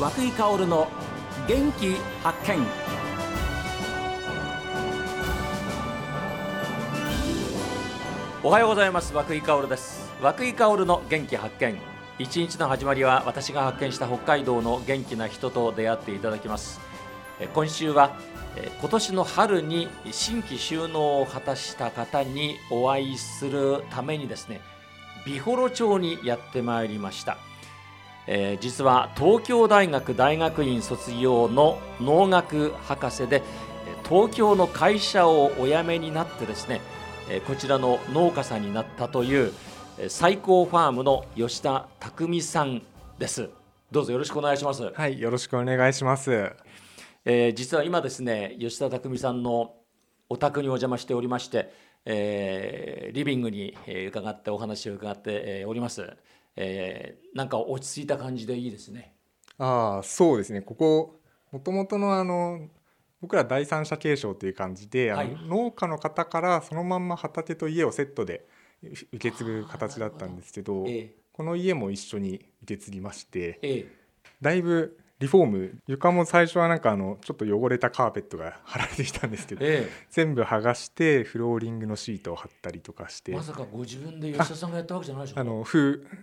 和久井薫の元気発見。おはようございます。和久井薫です。和久井薫の元気発見。一日の始まりは私が発見した北海道の元気な人と出会っていただきます。今週はえ今年の春に新規収納を果たした方にお会いするためにですね美幌町にやってまいりました、えー実は東京大学大学院卒業の農学博士でえー東京の会社をお辞めになってですねえーこちらの農家さんになったというえー最高ファームの吉田匠さんです。どうぞよろしくお願いします。はい、よろしくお願いします。えー実は今ですね吉田匠さんのお宅にお邪魔しておりまして、えーリビングにえー伺ってお話を伺ってえーおります、えーなんか落ち着いた感じでいいですね。ああ、そうですね。ここもともとのあの僕ら第三者継承という感じで、はい。あの農家の方からそのまんま畑と家をセットで受け継ぐ形だったんですけど、えこの家も一緒に受け継ぎまして、ーえ。だいぶリフォーム床も最初はなんかあのちょっと汚れたカーペットが貼られてきたんですけーどえ全部剥がしてフローリングのシートを貼ったりとかして。ーまさかご自分で吉田さんがやったわけじゃないでしょあの夫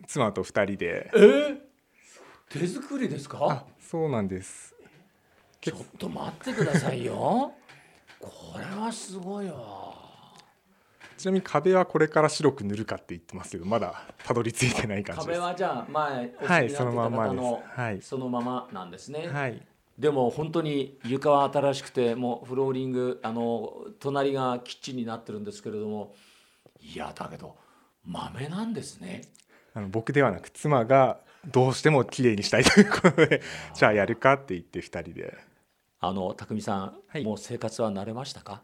妻と2人で。えー手作りですか？あそうなんです。ちょっと待ってくださいよ。これはすごいわちなみに壁はこれから白く塗るかって言ってますけどまだたどり着いてない感じです。壁はじゃあ前おはいそのまんまです。はい。そのままなんですね、はい。でも本当に床は新しくてもうフローリングあの隣がキッチンになってるんですけれどもいやだけど豆なんですね。あの僕ではなく妻がどうしても綺麗にしたいということでじゃあやるかって言って2人で。あの匠さん、はい。もう生活は慣れましたか？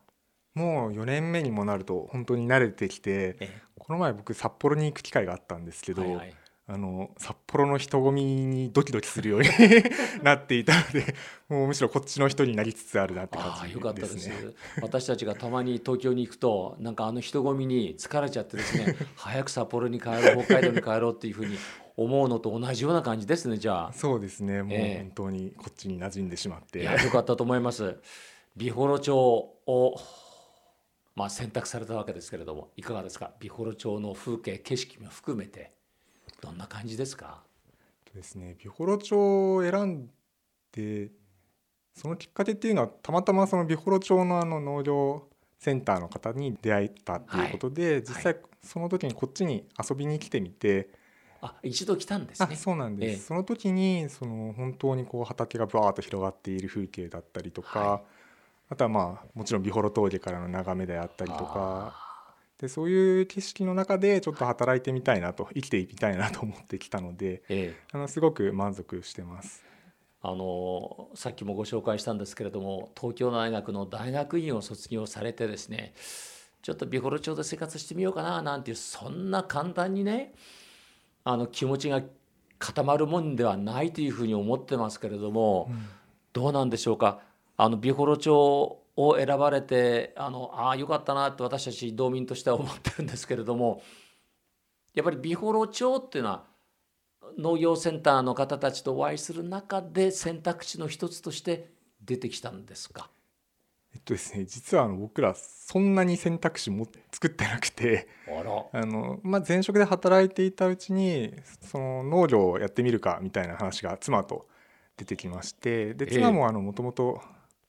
もう4年目にもなると本当に慣れてきてえこの前僕札幌に行く機会があったんですけど、はいはい。あの札幌の人混みにドキドキするように なっていたのでもうむしろこっちの人になりつつあるなって感じよかったです。ですね。私たちがたまに東京に行くとなんかあの人混みに疲れちゃってですね 早く札幌に帰ろう北海道に帰ろうっていうふうに思うのと同じような感じですねじゃあ。そうですね。もうええ本当にこっちに馴染んでしまって、いやよかったと思います。美幌町をまあ選択されたわけですけれどもいかがですか？美幌町の風景景色も含めてどんな感じですか？ですね。美幌町を選んでそのきっかけっていうのはたまたまその美幌町のあの農業センターの方に出会えたっていうことで、実際その時にこっちに遊びに来てみて、あ一度来たんですあね。そうなんです、ええ。その時にその本当にこう畑がバーッと広がっている風景だったりとか、はあとはまあもちろん美幌峠からの眺めであったりとか。あでそういう景色の中でちょっと働いてみたいなと生きてみたいなと思ってきたのでーええ。あのすごく満足してます。あのさっきもご紹介したんですけれども東京大学の大学院を卒業されてですねちょっと美幌町で生活してみようかななんていうそんな簡単にねあの気持ちが固まるもんではないというふうに思ってますけれども、どうなんでしょうか？あの美幌町を選ばれてあのああよかったなって私たち道民としては思ってるんですけれどもやっぱり美幌町っていうのは農業センターの方たちとお会いする中で選択肢の一つとして出てきたんですか？えっとですね実はあの僕らそんなに選択肢も作ってなくてあの、まあ、前職で働いていたうちにその農業をやってみるかみたいな話が妻と出てきましてでええ妻ももともと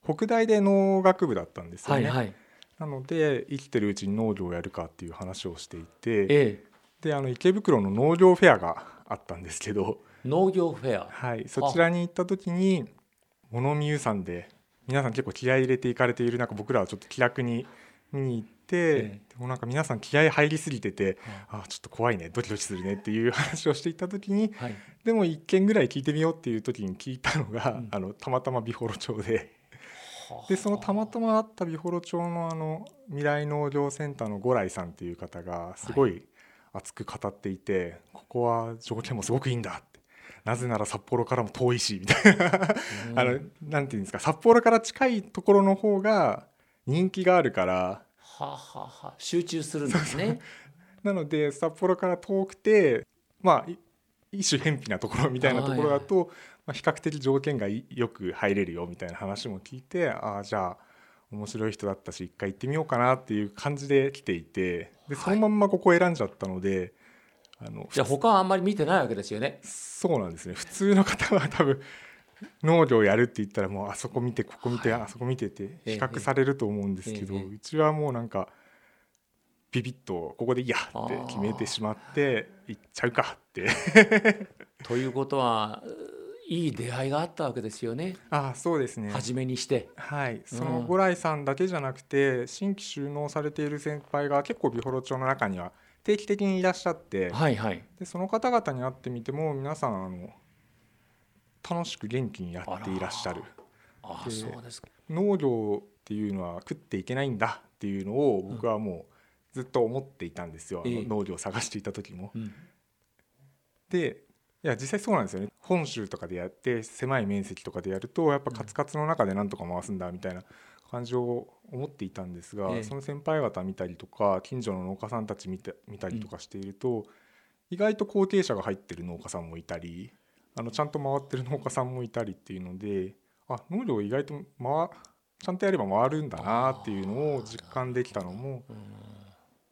北大で農学部だったんですよね。はいはい。なので生きてるうちに農業をやるかっていう話をしていてええであの池袋の農業フェアがあったんですけど、農業フェア。はい、そちらに行った時に物見湯さんで皆さん結構気合い入れていかれている中僕らはちょっと気楽に見に行って、えでもなんか皆さん気合い入りすぎてて、あちょっと怖いねドキドキするねっていう話をしていた時にはい。でも一件ぐらい聞いてみようっていう時に聞いたのが、うんあのたまたま美幌町ででそのたまたまあった美幌町のあの未来農業センターの五来さんっていう方がすごい熱く語っていて、ここは条件もすごくいいんだって。なぜなら札幌からも遠いしみたいな。うん。あのなんていうんですか。札幌から近いところの方が人気があるから。はあはあはあ。集中するんですね。なので札幌から遠くてまあい一種偏僻なところみたいなところだと、まあ、比較的条件がよく入れるよみたいな話も聞いてああじゃあ面白い人だったし一回行ってみようかなっていう感じで来ていてでそのまんまここ選んじゃったので、はい、あのじゃあ他はあんまり見てないわけですよね。そうなんですね。普通の方は多分農業やるって言ったらもうあそこ見てここ見て、はい、あそこ見てって比較されると思うんですけど、うちはもうなんかビビッとここでいいやって決めてしまって行っちゃうかって。ということはいい出会いがあったわけですよね。ああそうですね。初めにして。はい。その五来さんだけじゃなくて、新規収納されている先輩が結構美幌町の中には定期的にいらっしゃって、はいはい。でその方々に会ってみても皆さんあの楽しく元気にやっていらっしゃる。ああそうですか。農業っていうのは食っていけないんだっていうのを僕はもうずっと思っていたんですよ。うん、農業を探していた時も。うん、でいや実際そうなんですよね。本州とかでやって狭い面積とかでやるとやっぱカツカツの中でなんとか回すんだみたいな感じを思っていたんですが、ええ、その先輩方見たりとか近所の農家さんたち見て見たりとかしていると、うん、意外と後継者が入ってる農家さんもいたりあのちゃんと回ってる農家さんもいたりっていうのであ農業意外と回ちゃんとやれば回るんだなっていうのを実感できたのも、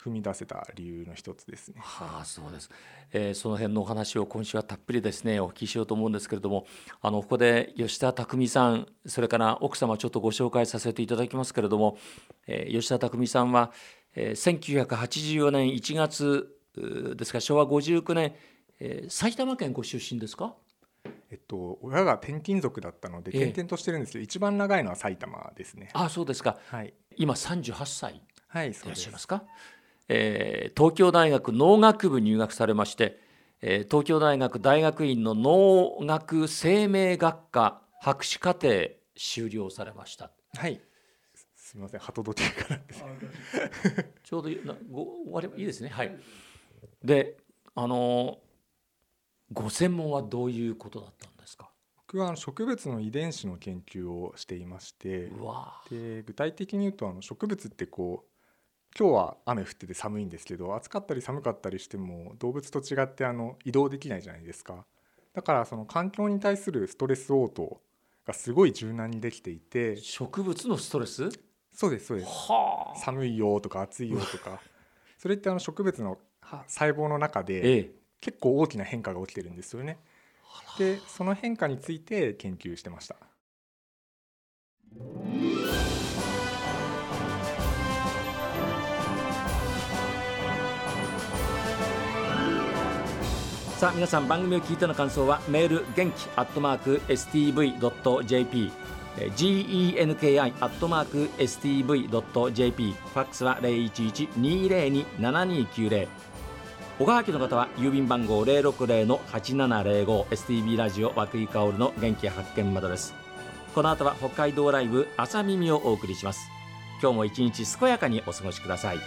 踏み出せた理由の一つですね。はあ、そうです。えー、その辺のお話を今週はたっぷりですねお聞きしようと思うんですけれども、あのここで吉田匠さん、それから奥様ちょっとご紹介させていただきますけれども、えー、吉田匠さんは、えー、1984年1月ですか昭和59年、えー、埼玉県ご出身ですか？えっと、親が転勤族だったので転々としてるんですけど、え一番長いのは埼玉ですね。あそうですか。はい、今38歳はい、いらっしゃいますか？えー、東京大学農学部入学されまして、えー、東京大学大学院の農学生命学科博士課程修了されました。はい。すみません。鳩時計からちょうどなご終われいいですね。はい。であのご専門はどういうことだったんですか？僕は植物の遺伝子の研究をしていましてで具体的に言うとあの植物ってこう今日は雨降ってて寒いんですけど暑かったり寒かったりしても動物と違ってあの移動できないじゃないですか。だからその環境に対するストレス応答がすごい柔軟にできていて。植物のストレス？そうですそうです。寒いよとか暑いよとか。それってあの植物の細胞の中で結構大きな変化が起きてるんですよね。でその変化について研究してましたさあ皆さん番組を聞いての感想はメール元気アットマーク STV.jp genki アットマーク STV.jp ファックスは0112027290おはきの方は郵便番号060-8705 STB ラジオ和久井薫の元気発見までです。この後は北海道ライブ朝耳をお送りします。今日も一日健やかにお過ごしください。